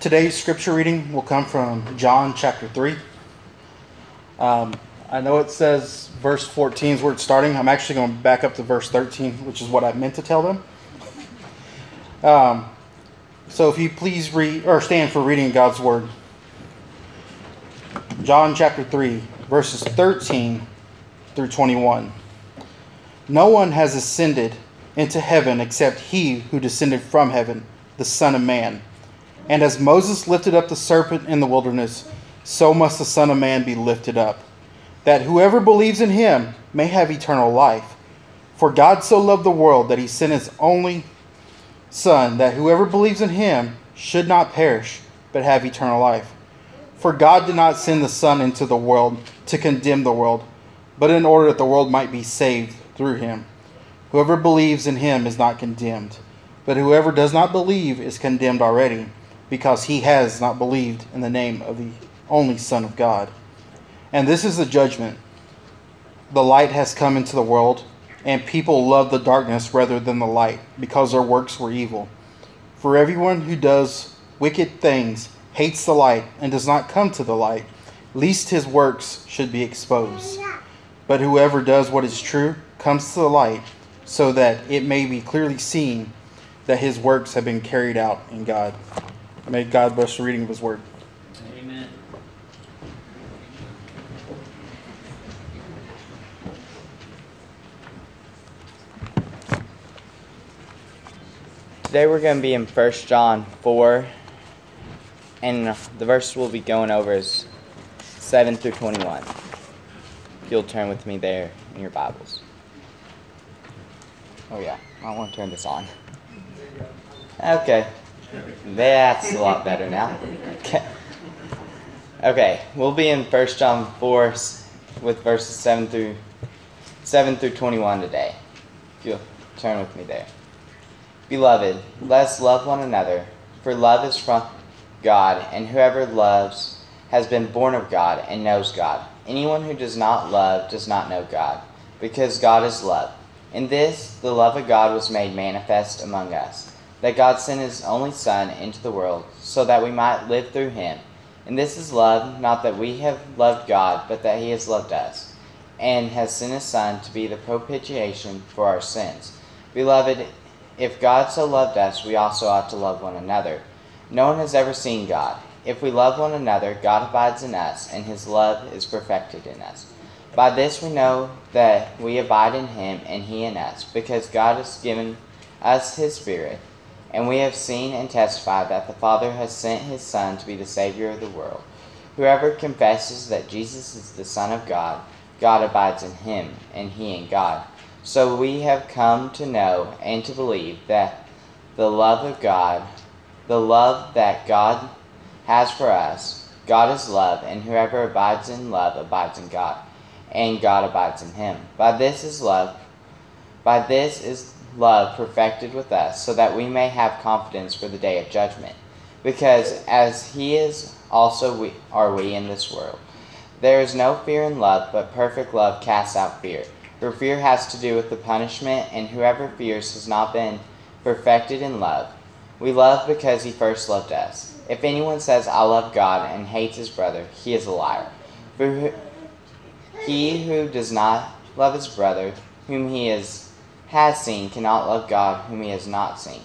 Today's scripture reading will come from John chapter 3. Um, I know it says verse 14 is where it's starting. I'm actually going to back up to verse 13, which is what I meant to tell them. Um, so if you please read or stand for reading God's word. John chapter 3, verses 13 through 21. No one has ascended into heaven except he who descended from heaven, the Son of Man. And as Moses lifted up the serpent in the wilderness, so must the Son of Man be lifted up, that whoever believes in him may have eternal life. For God so loved the world that he sent his only Son, that whoever believes in him should not perish, but have eternal life. For God did not send the Son into the world to condemn the world, but in order that the world might be saved through him. Whoever believes in him is not condemned, but whoever does not believe is condemned already because he has not believed in the name of the only Son of God. And this is the judgment. The light has come into the world, and people love the darkness rather than the light, because their works were evil. For everyone who does wicked things hates the light and does not come to the light, lest his works should be exposed. But whoever does what is true comes to the light, so that it may be clearly seen that his works have been carried out in God. May God bless the reading of His Word. Amen. Today we're going to be in 1 John 4, and the verse we'll be going over is 7 through 21. If you'll turn with me there in your Bibles. Oh, yeah, I want to turn this on. Okay. That's a lot better now. Okay. Okay, we'll be in 1 John 4 with verses 7 through 7 through 21 today. If you'll turn with me there. Beloved, let us love one another, for love is from God, and whoever loves has been born of God and knows God. Anyone who does not love does not know God, because God is love. In this, the love of God was made manifest among us that God sent his only Son into the world, so that we might live through him. And this is love, not that we have loved God, but that he has loved us, and has sent his Son to be the propitiation for our sins. Beloved, if God so loved us, we also ought to love one another. No one has ever seen God. If we love one another, God abides in us, and his love is perfected in us. By this we know that we abide in him, and he in us, because God has given us his Spirit. And we have seen and testified that the Father has sent his Son to be the Savior of the world. Whoever confesses that Jesus is the Son of God, God abides in him, and he in God. So we have come to know and to believe that the love of God, the love that God has for us, God is love, and whoever abides in love abides in God, and God abides in him. By this is love. By this is love perfected with us, so that we may have confidence for the day of judgment. Because as he is, also we are we in this world. There is no fear in love, but perfect love casts out fear. For fear has to do with the punishment, and whoever fears has not been perfected in love. We love because he first loved us. If anyone says, I love God, and hates his brother, he is a liar. For he who does not love his brother, whom he is has seen cannot love God whom he has not seen.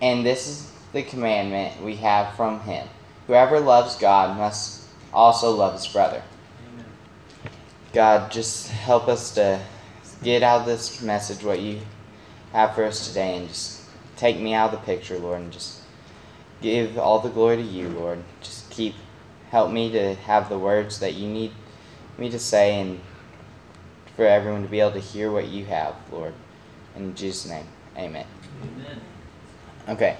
And this is the commandment we have from him. Whoever loves God must also love his brother. Amen. God, just help us to get out of this message what you have for us today and just take me out of the picture, Lord, and just give all the glory to you, Lord. Just keep help me to have the words that you need me to say and for everyone to be able to hear what you have, Lord. In Jesus' name, amen. Amen. Okay.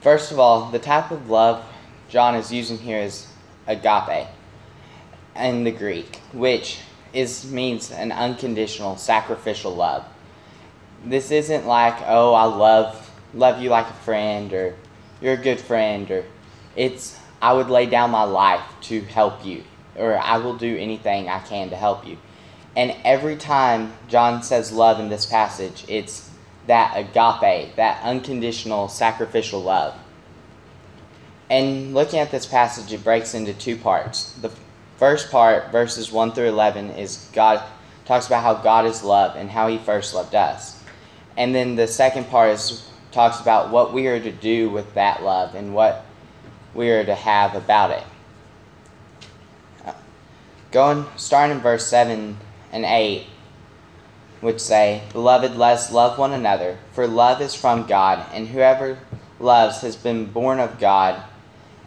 First of all, the type of love John is using here is agape in the Greek, which is means an unconditional sacrificial love. This isn't like, oh, I love love you like a friend or you're a good friend or it's I would lay down my life to help you or I will do anything I can to help you. And every time John says love in this passage, it's that agape, that unconditional sacrificial love. And looking at this passage, it breaks into two parts. The first part, verses 1 through 11, is God talks about how God is love and how he first loved us. And then the second part is talks about what we are to do with that love and what we are to have about it. Going starting in verse 7 and 8, which say, Beloved, let's love one another, for love is from God, and whoever loves has been born of God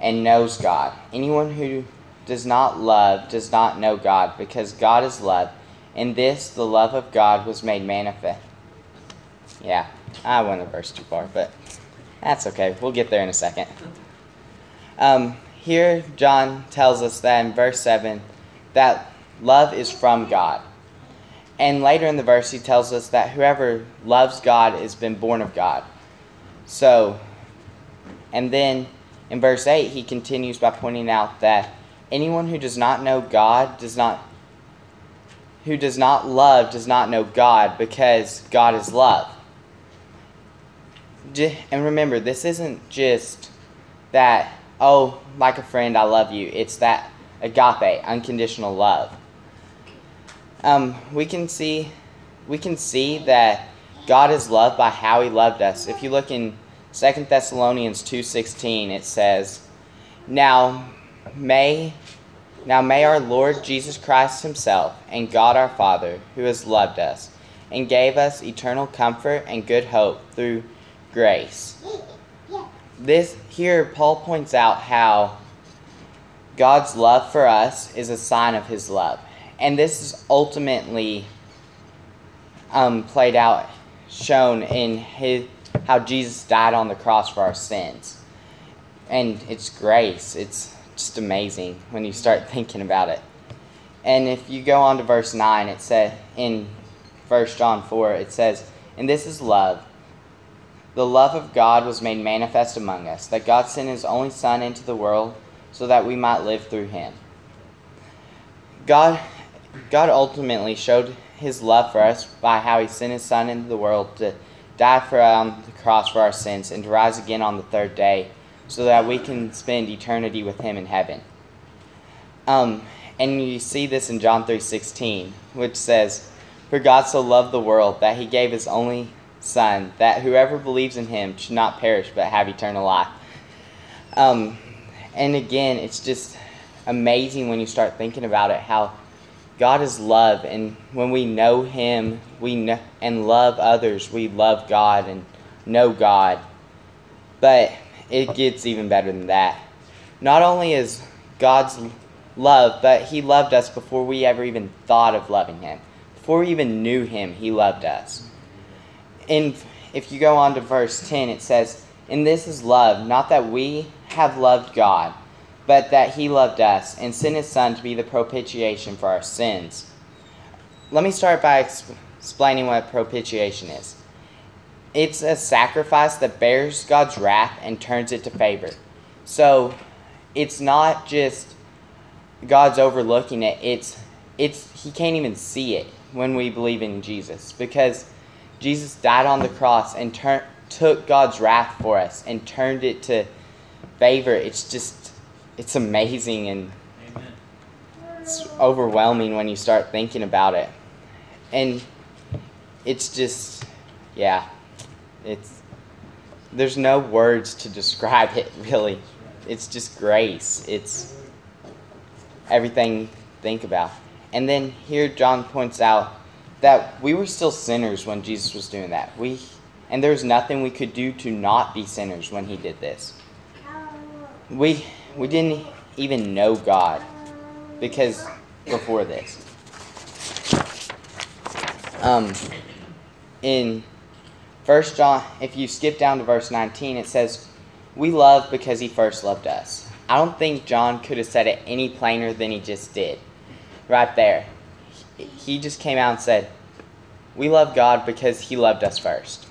and knows God. Anyone who does not love does not know God, because God is love. In this, the love of God was made manifest. Yeah, I went a verse too far, but that's okay. We'll get there in a second. Um, here, John tells us that in verse 7 that love is from God. And later in the verse, he tells us that whoever loves God has been born of God. So, and then in verse 8, he continues by pointing out that anyone who does not know God does not who does not love does not know God because God is love. And remember, this isn't just that, oh, like a friend, I love you. It's that agape, unconditional love. Um, we can see we can see that God is loved by how he loved us. If you look in 2 Thessalonians 2:16, it says, "Now may now may our Lord Jesus Christ himself and God our Father, who has loved us and gave us eternal comfort and good hope through grace." This here Paul points out how God's love for us is a sign of his love. And this is ultimately um, played out, shown in his, how Jesus died on the cross for our sins. And it's grace. It's just amazing when you start thinking about it. And if you go on to verse 9, it said in 1 John 4, it says, And this is love. The love of God was made manifest among us, that God sent his only Son into the world so that we might live through him. God, God ultimately showed his love for us by how he sent his Son into the world to die for on the cross for our sins and to rise again on the third day so that we can spend eternity with him in heaven. Um, and you see this in John 3:16, which says, "For God so loved the world that he gave his only son, that whoever believes in him should not perish but have eternal life." Um, and again, it's just amazing when you start thinking about it how God is love, and when we know Him, we and love others, we love God and know God. But it gets even better than that. Not only is God's love, but He loved us before we ever even thought of loving Him. Before we even knew Him, He loved us. And if you go on to verse 10, it says, And this is love, not that we have loved God, but that he loved us and sent his Son to be the propitiation for our sins. Let me start by exp- explaining what propitiation is. It's a sacrifice that bears God's wrath and turns it to favor. So it's not just God's overlooking it, it's it's he can't even see it when we believe in Jesus because Jesus died on the cross and tur- took God's wrath for us and turned it to favor. It's just it's amazing and it's overwhelming when you start thinking about it. And it's just yeah. It's there's no words to describe it really. It's just grace. It's everything think about. And then here John points out that we were still sinners when Jesus was doing that. We and there's nothing we could do to not be sinners when he did this. We we didn't even know God because before this. Um, in First John, if you skip down to verse 19, it says, "We love because He first loved us." I don't think John could have said it any plainer than he just did, right there. He just came out and said, "We love God because He loved us first."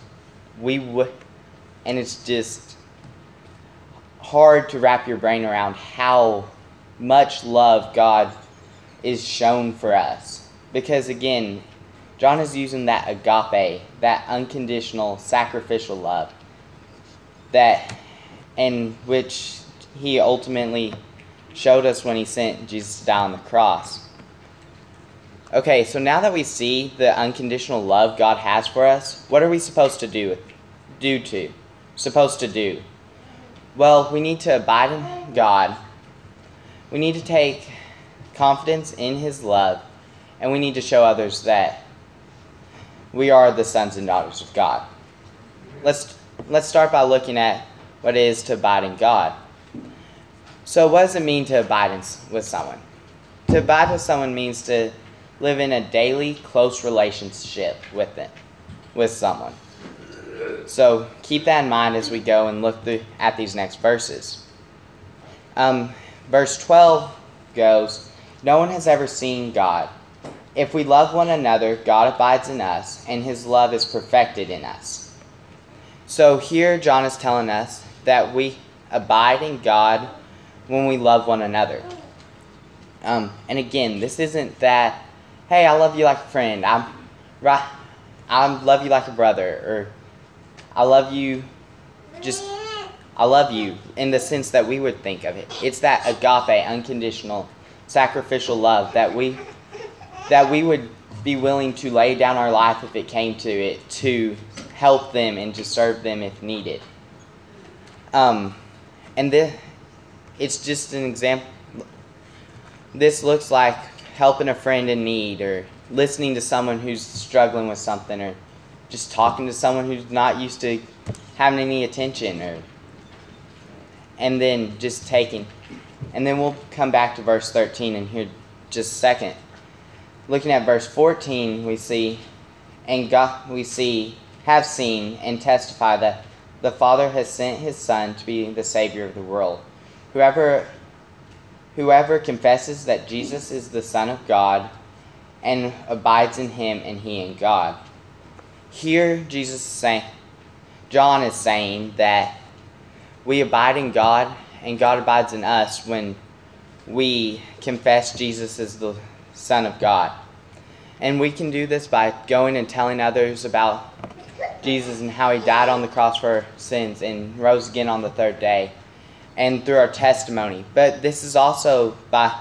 We would, and it's just hard to wrap your brain around how much love God is shown for us. Because again, John is using that agape, that unconditional sacrificial love, that and which he ultimately showed us when he sent Jesus to die on the cross. Okay, so now that we see the unconditional love God has for us, what are we supposed to do? Do to? Supposed to do? Well, we need to abide in God. We need to take confidence in His love, and we need to show others that we are the sons and daughters of God. Let's let's start by looking at what it is to abide in God. So, what does it mean to abide in, with someone? To abide with someone means to live in a daily close relationship with them, with someone. So keep that in mind as we go and look through, at these next verses. Um, verse 12 goes, No one has ever seen God. If we love one another, God abides in us, and his love is perfected in us. So here John is telling us that we abide in God when we love one another. Um, and again, this isn't that hey, I love you like a friend. I'm right. I love you like a brother, or I love you. Just I love you in the sense that we would think of it. It's that agape, unconditional, sacrificial love that we that we would be willing to lay down our life if it came to it to help them and to serve them if needed. Um, and it's just an example. This looks like helping a friend in need or listening to someone who's struggling with something or just talking to someone who's not used to having any attention or and then just taking. And then we'll come back to verse 13 and here just a second. Looking at verse 14 we see and god we see have seen and testify that the father has sent his son to be the savior of the world. Whoever Whoever confesses that Jesus is the Son of God and abides in him and he in God. Here Jesus is saying John is saying that we abide in God and God abides in us when we confess Jesus as the Son of God. And we can do this by going and telling others about Jesus and how he died on the cross for our sins and rose again on the third day and through our testimony. But this is also by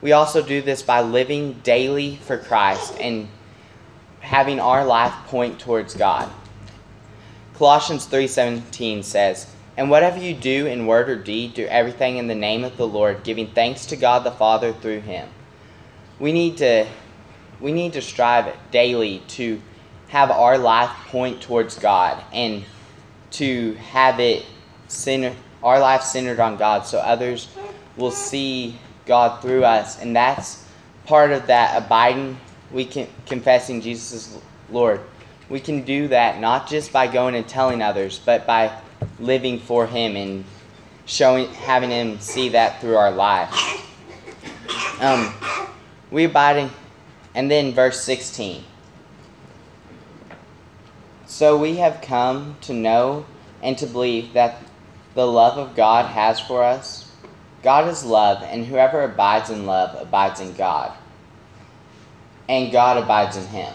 we also do this by living daily for Christ and having our life point towards God. Colossians 3:17 says, "And whatever you do in word or deed, do everything in the name of the Lord, giving thanks to God the Father through him." We need to we need to strive daily to have our life point towards God and to have it center our life centered on God so others will see God through us. And that's part of that abiding, we can confessing Jesus is Lord. We can do that not just by going and telling others, but by living for Him and showing, having Him see that through our life. Um, we abiding, and then verse 16. So we have come to know and to believe that the love of God has for us? God is love, and whoever abides in love abides in God, and God abides in him.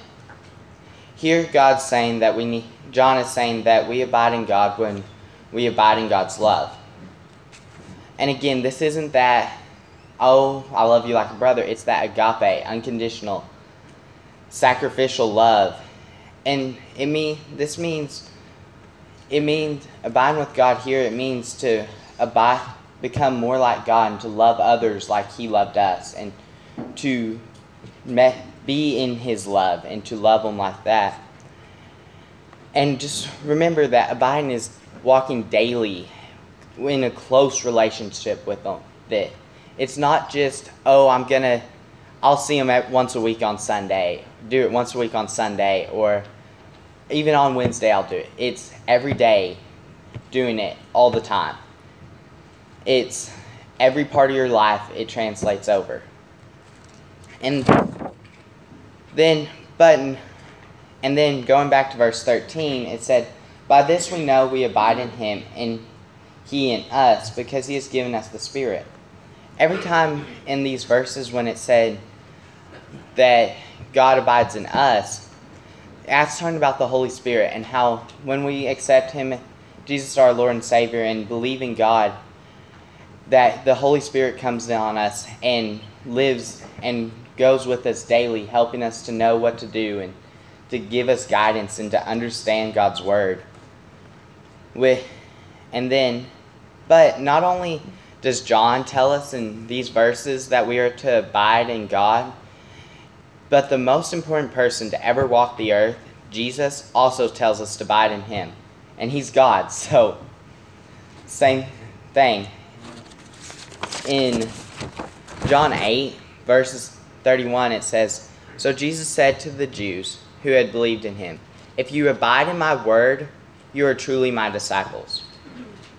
Here, God's saying that we need, John is saying that we abide in God when we abide in God's love. And again, this isn't that, oh, I love you like a brother. It's that agape, unconditional, sacrificial love. And it mean, this means it means abiding with God here, it means to abide, become more like God and to love others like He loved us and to be in His love and to love Him like that. And just remember that abiding is walking daily in a close relationship with them. That it's not just, oh, I'm going to, I'll see Him at once a week on Sunday, do it once a week on Sunday, or even on Wednesday, I'll do it. It's every day doing it all the time. It's every part of your life, it translates over. And then, button, and then going back to verse 13, it said, By this we know we abide in him, and he in us, because he has given us the Spirit. Every time in these verses when it said that God abides in us, that's talking about the Holy Spirit and how when we accept Him, Jesus our Lord and Savior, and believe in God, that the Holy Spirit comes on us and lives and goes with us daily, helping us to know what to do and to give us guidance and to understand God's word. With and then but not only does John tell us in these verses that we are to abide in God, but the most important person to ever walk the earth, Jesus, also tells us to abide in him. And he's God, so same thing. In John 8, verses 31, it says, So Jesus said to the Jews who had believed in him, If you abide in my word, you are truly my disciples.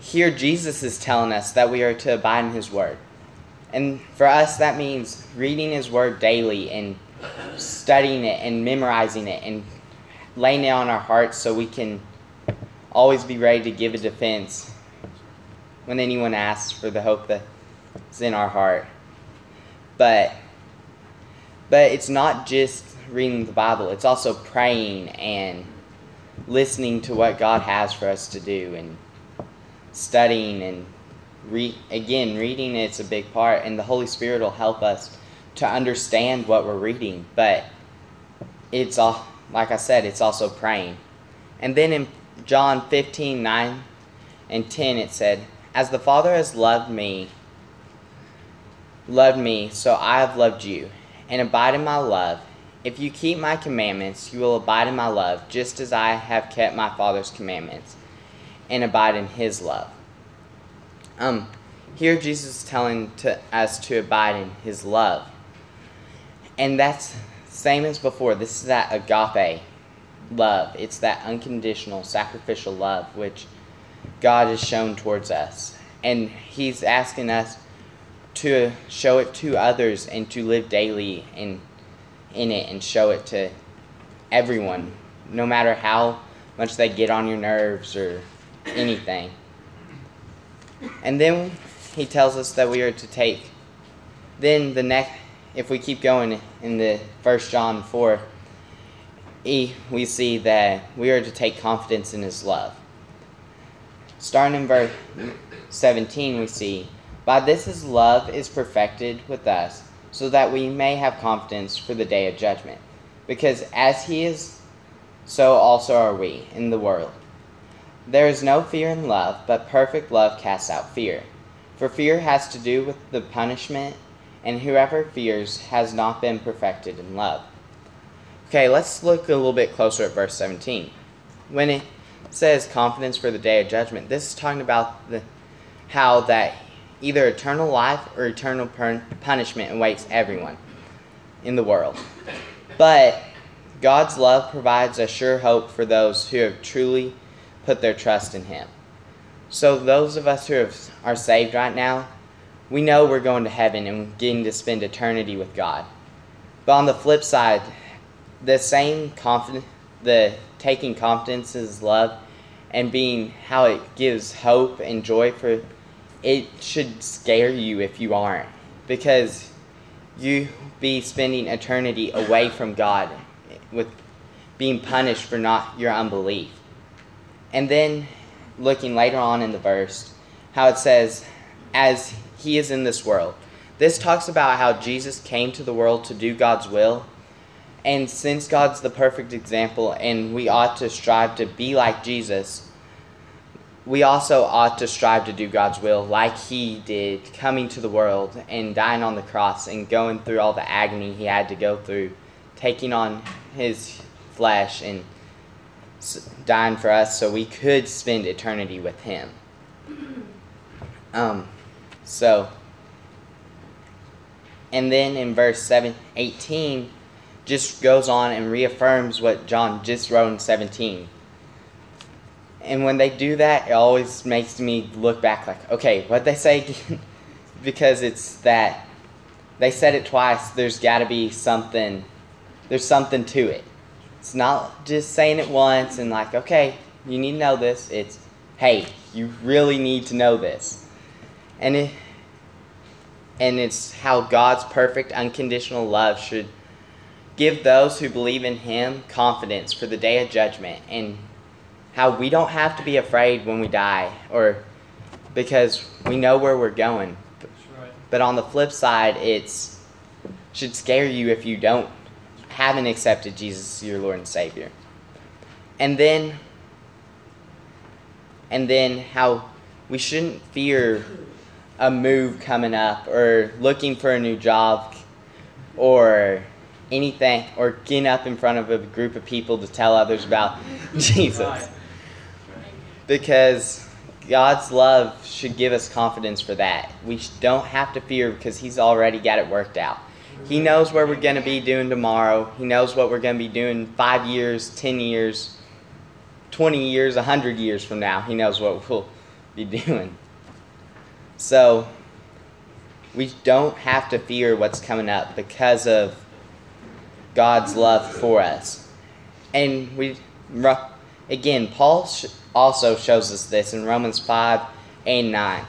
Here, Jesus is telling us that we are to abide in his word. And for us, that means reading his word daily and studying it and memorizing it and laying it on our hearts so we can always be ready to give a defense when anyone asks for the hope that's in our heart. But but it's not just reading the Bible, it's also praying and listening to what God has for us to do and studying and re- again reading it's a big part and the Holy Spirit will help us to understand what we're reading, but it's all like I said, it's also praying. And then in John 15, 9 and 10 it said, As the Father has loved me, loved me, so I have loved you, and abide in my love. If you keep my commandments, you will abide in my love, just as I have kept my Father's commandments, and abide in his love. Um, here Jesus is telling to us to abide in his love. And that's same as before. This is that agape love. It's that unconditional, sacrificial love which God has shown towards us. And He's asking us to show it to others and to live daily in, in it and show it to everyone, no matter how much they get on your nerves or anything. And then He tells us that we are to take. Then the next if we keep going in the First John 4, e, we see that we are to take confidence in his love. Starting in verse 17, we see, By this his love is perfected with us, so that we may have confidence for the day of judgment. Because as he is, so also are we in the world. There is no fear in love, but perfect love casts out fear. For fear has to do with the punishment and whoever fears has not been perfected in love. Okay, let's look a little bit closer at verse 17. When it says confidence for the day of judgment, this is talking about the, how that either eternal life or eternal punishment awaits everyone in the world. But God's love provides a sure hope for those who have truly put their trust in Him. So, those of us who have, are saved right now, we know we're going to heaven and getting to spend eternity with God. But on the flip side, the same confidence, the taking confidence is love, and being how it gives hope and joy for it should scare you if you aren't because you be spending eternity away from God with being punished for not your unbelief. And then looking later on in the verse, how it says, as he is in this world. This talks about how Jesus came to the world to do God's will. And since God's the perfect example and we ought to strive to be like Jesus, we also ought to strive to do God's will like He did, coming to the world and dying on the cross and going through all the agony He had to go through, taking on His flesh and dying for us so we could spend eternity with Him. Um, so, and then in verse 7, 18, just goes on and reaffirms what John just wrote in 17. And when they do that, it always makes me look back like, okay, what they say again? because it's that they said it twice. There's got to be something. There's something to it. It's not just saying it once and like, okay, you need to know this. It's, hey, you really need to know this and it and it's how God's perfect unconditional love should give those who believe in him confidence for the day of judgment and how we don't have to be afraid when we die or because we know where we're going. That's right. But on the flip side, it's should scare you if you don't haven't accepted Jesus as your Lord and Savior. And then and then how we shouldn't fear a move coming up or looking for a new job or anything or getting up in front of a group of people to tell others about Jesus. Right. Because God's love should give us confidence for that. We don't have to fear because He's already got it worked out. He knows where we're going to be doing tomorrow. He knows what we're going to be doing five years, ten years, 20 years, 100 years from now. He knows what we'll be doing. So, we don't have to fear what's coming up because of God's love for us. And we, again, Paul also shows us this in Romans 5 and 9.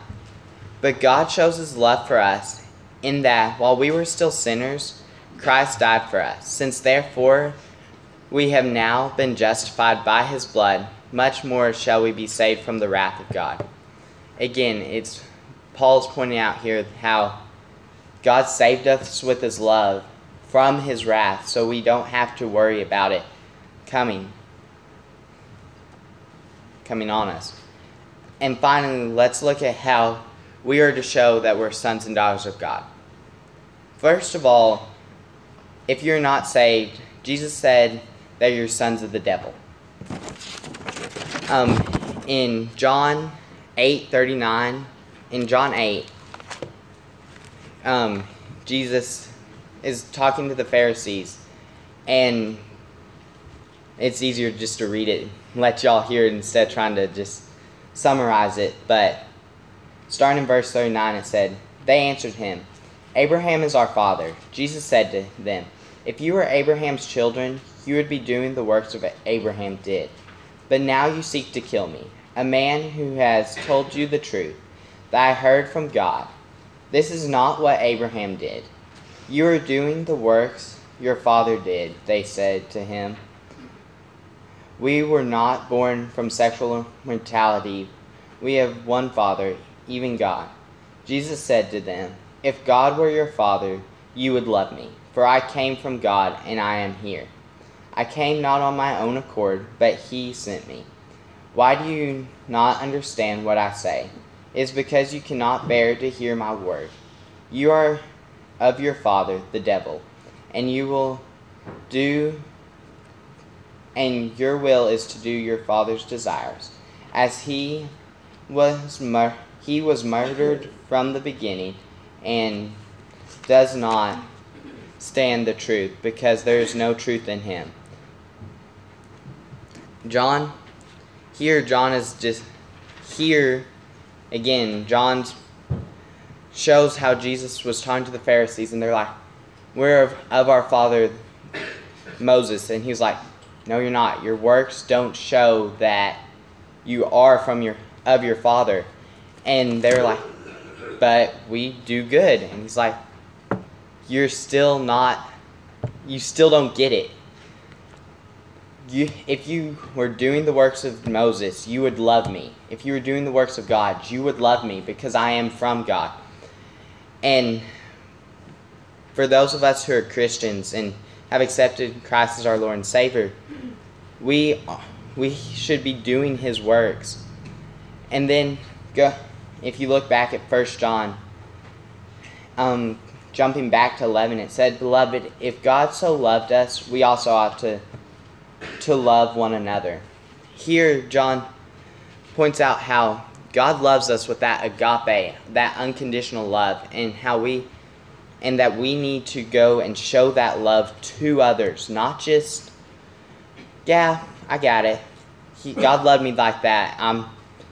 But God shows his love for us in that while we were still sinners, Christ died for us. Since therefore we have now been justified by his blood, much more shall we be saved from the wrath of God. Again, it's Paul's pointing out here how God saved us with his love from his wrath, so we don't have to worry about it coming coming on us. And finally, let's look at how we are to show that we're sons and daughters of God. First of all, if you're not saved, Jesus said that you're sons of the devil. Um, in John 8 39, in John 8, um, Jesus is talking to the Pharisees, and it's easier just to read it, let y'all hear it instead of trying to just summarize it. But starting in verse 39, it said, They answered him, Abraham is our father. Jesus said to them, If you were Abraham's children, you would be doing the works of Abraham did. But now you seek to kill me, a man who has told you the truth that I heard from God. This is not what Abraham did. You are doing the works your father did, they said to him. We were not born from sexual mortality. We have one Father, even God. Jesus said to them, If God were your Father, you would love me, for I came from God and I am here. I came not on my own accord, but He sent me. Why do you not understand what I say? It is because you cannot bear to hear my word. You are of your father, the devil, and you will do and your will is to do your father's desires. As he was mur- he was murdered from the beginning and does not stand the truth because there is no truth in him. John here John is just here again John shows how Jesus was talking to the Pharisees and they're like we're of, of our father Moses and he's like no, you're not. Your works don't show that you are from your of your father. And they're like, but we do good. And he's like, you're still not. You still don't get it. You, if you were doing the works of Moses, you would love me. If you were doing the works of God, you would love me because I am from God. And for those of us who are Christians and have accepted Christ as our Lord and Savior, we we should be doing His works. And then go, if you look back at First John, um, jumping back to eleven, it said, "Beloved, if God so loved us, we also ought to to love one another." Here, John points out how God loves us with that agape, that unconditional love, and how we and that we need to go and show that love to others, not just, yeah, I got it. He, God loved me like that. I'm,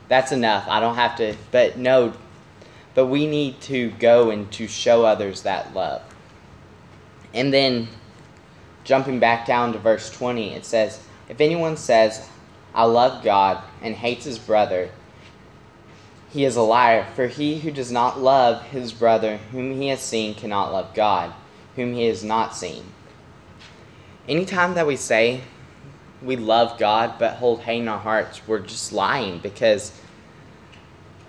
that's enough. I don't have to. But no, but we need to go and to show others that love. And then, jumping back down to verse 20, it says, If anyone says, I love God, and hates his brother, he is a liar, for he who does not love his brother whom he has seen cannot love God, whom he has not seen. Anytime that we say we love God but hold hate in our hearts, we're just lying because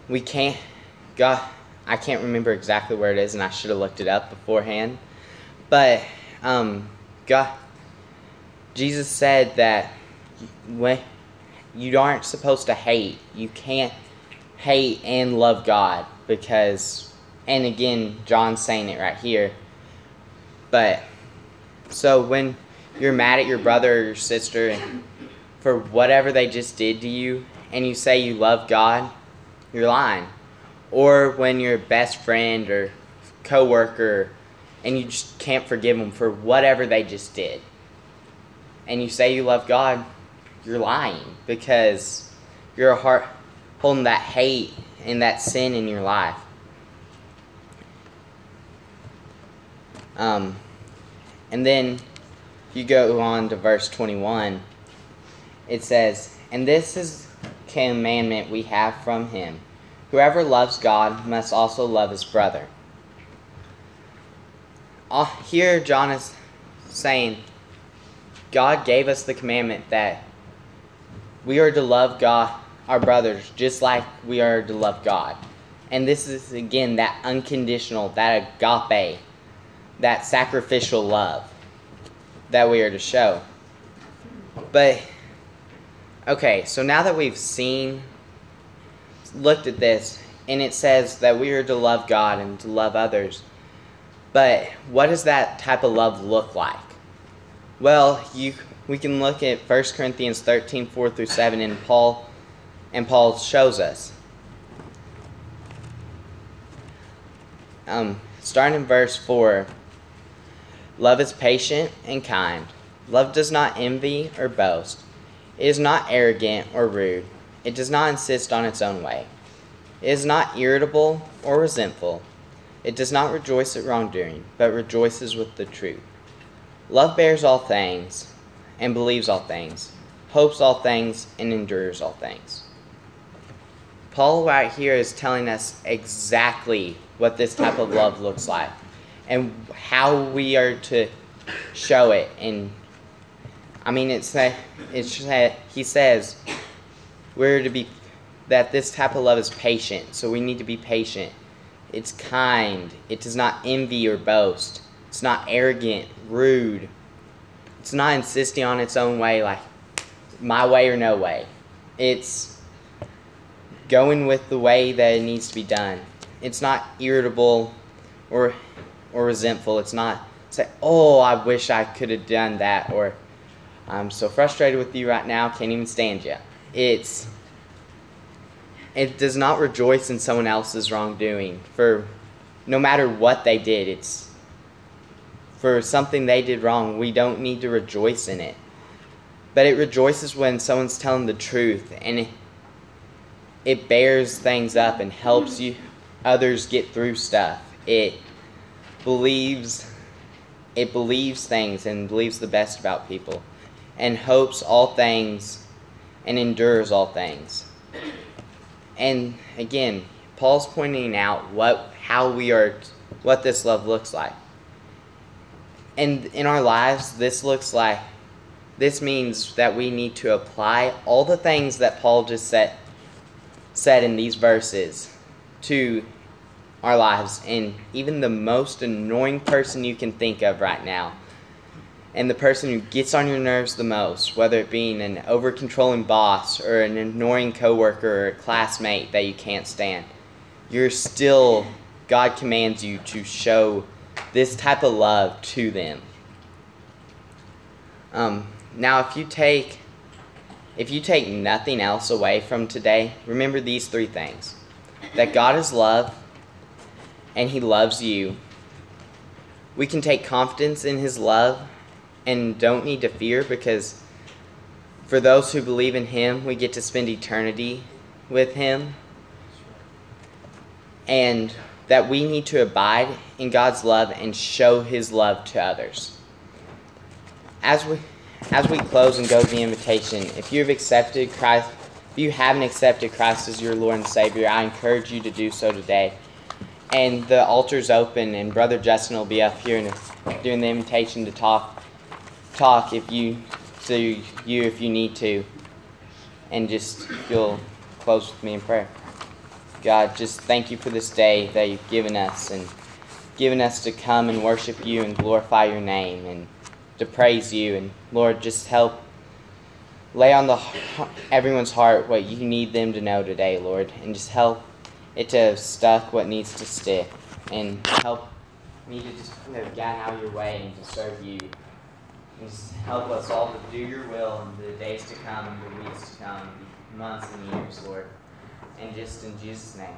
we can't, God, I can't remember exactly where it is, and I should have looked it up beforehand. But um, God, Jesus said that when you aren't supposed to hate, you can't hate and love God because, and again, John's saying it right here. But so when you're mad at your brother or your sister for whatever they just did to you, and you say you love God, you're lying. Or when your best friend or coworker and you just can't forgive them for whatever they just did. And you say you love God, you're lying because you're a heart holding that hate and that sin in your life. Um, and then you go on to verse 21. It says, And this is commandment we have from him. Whoever loves God must also love his brother. Uh, here, John is saying, God gave us the commandment that we are to love God, our brothers, just like we are to love God. And this is, again, that unconditional, that agape, that sacrificial love that we are to show. But, okay, so now that we've seen, looked at this, and it says that we are to love God and to love others, but what does that type of love look like? Well, you we can look at 1 Corinthians 13, 4 through 7, and Paul and Paul shows us. Um, starting in verse 4 Love is patient and kind. Love does not envy or boast. It is not arrogant or rude. It does not insist on its own way. It is not irritable or resentful. It does not rejoice at wrongdoing, but rejoices with the truth. Love bears all things, and believes all things, hopes all things, and endures all things. Paul, right here, is telling us exactly what this type of love looks like and how we are to show it. And I mean, it's that it's that he says we're to be that this type of love is patient, so we need to be patient. It's kind. It does not envy or boast. It's not arrogant, rude. It's not insisting on its own way, like my way or no way. It's going with the way that it needs to be done. It's not irritable or or resentful. It's not say, "Oh, I wish I could have done that," or "I'm so frustrated with you right now, can't even stand you." It's it does not rejoice in someone else's wrongdoing for no matter what they did. It's for something they did wrong. We don't need to rejoice in it. But it rejoices when someone's telling the truth and it, it bears things up and helps you others get through stuff. It believes it believes things and believes the best about people and hopes all things and endures all things. And again, Paul's pointing out what how we are what this love looks like. And in our lives, this looks like this means that we need to apply all the things that Paul just said said in these verses to our lives and even the most annoying person you can think of right now and the person who gets on your nerves the most, whether it being an over controlling boss or an annoying coworker or a classmate that you can't stand, you're still, God commands you to show this type of love to them. Um, now, if you take if you take nothing else away from today, remember these three things: that God is love, and He loves you. We can take confidence in His love and don't need to fear because for those who believe in Him, we get to spend eternity with Him. And that we need to abide in God's love and show His love to others. As we as we close and go to the invitation, if you've accepted Christ, if you haven't accepted Christ as your Lord and Savior, I encourage you to do so today. And the altar's open, and Brother Justin will be up here and doing the invitation to talk talk if you to you if you need to, and just you'll close with me in prayer. God, just thank you for this day that you've given us and given us to come and worship you and glorify your name and to praise you. And Lord, just help lay on the everyone's heart what you need them to know today, Lord, and just help it to stuck what needs to stick and help me to just kind of get out of your way and to serve you. And just help us all to do your will in the days to come the weeks to come, the months and years, Lord. And just in Jesus' name.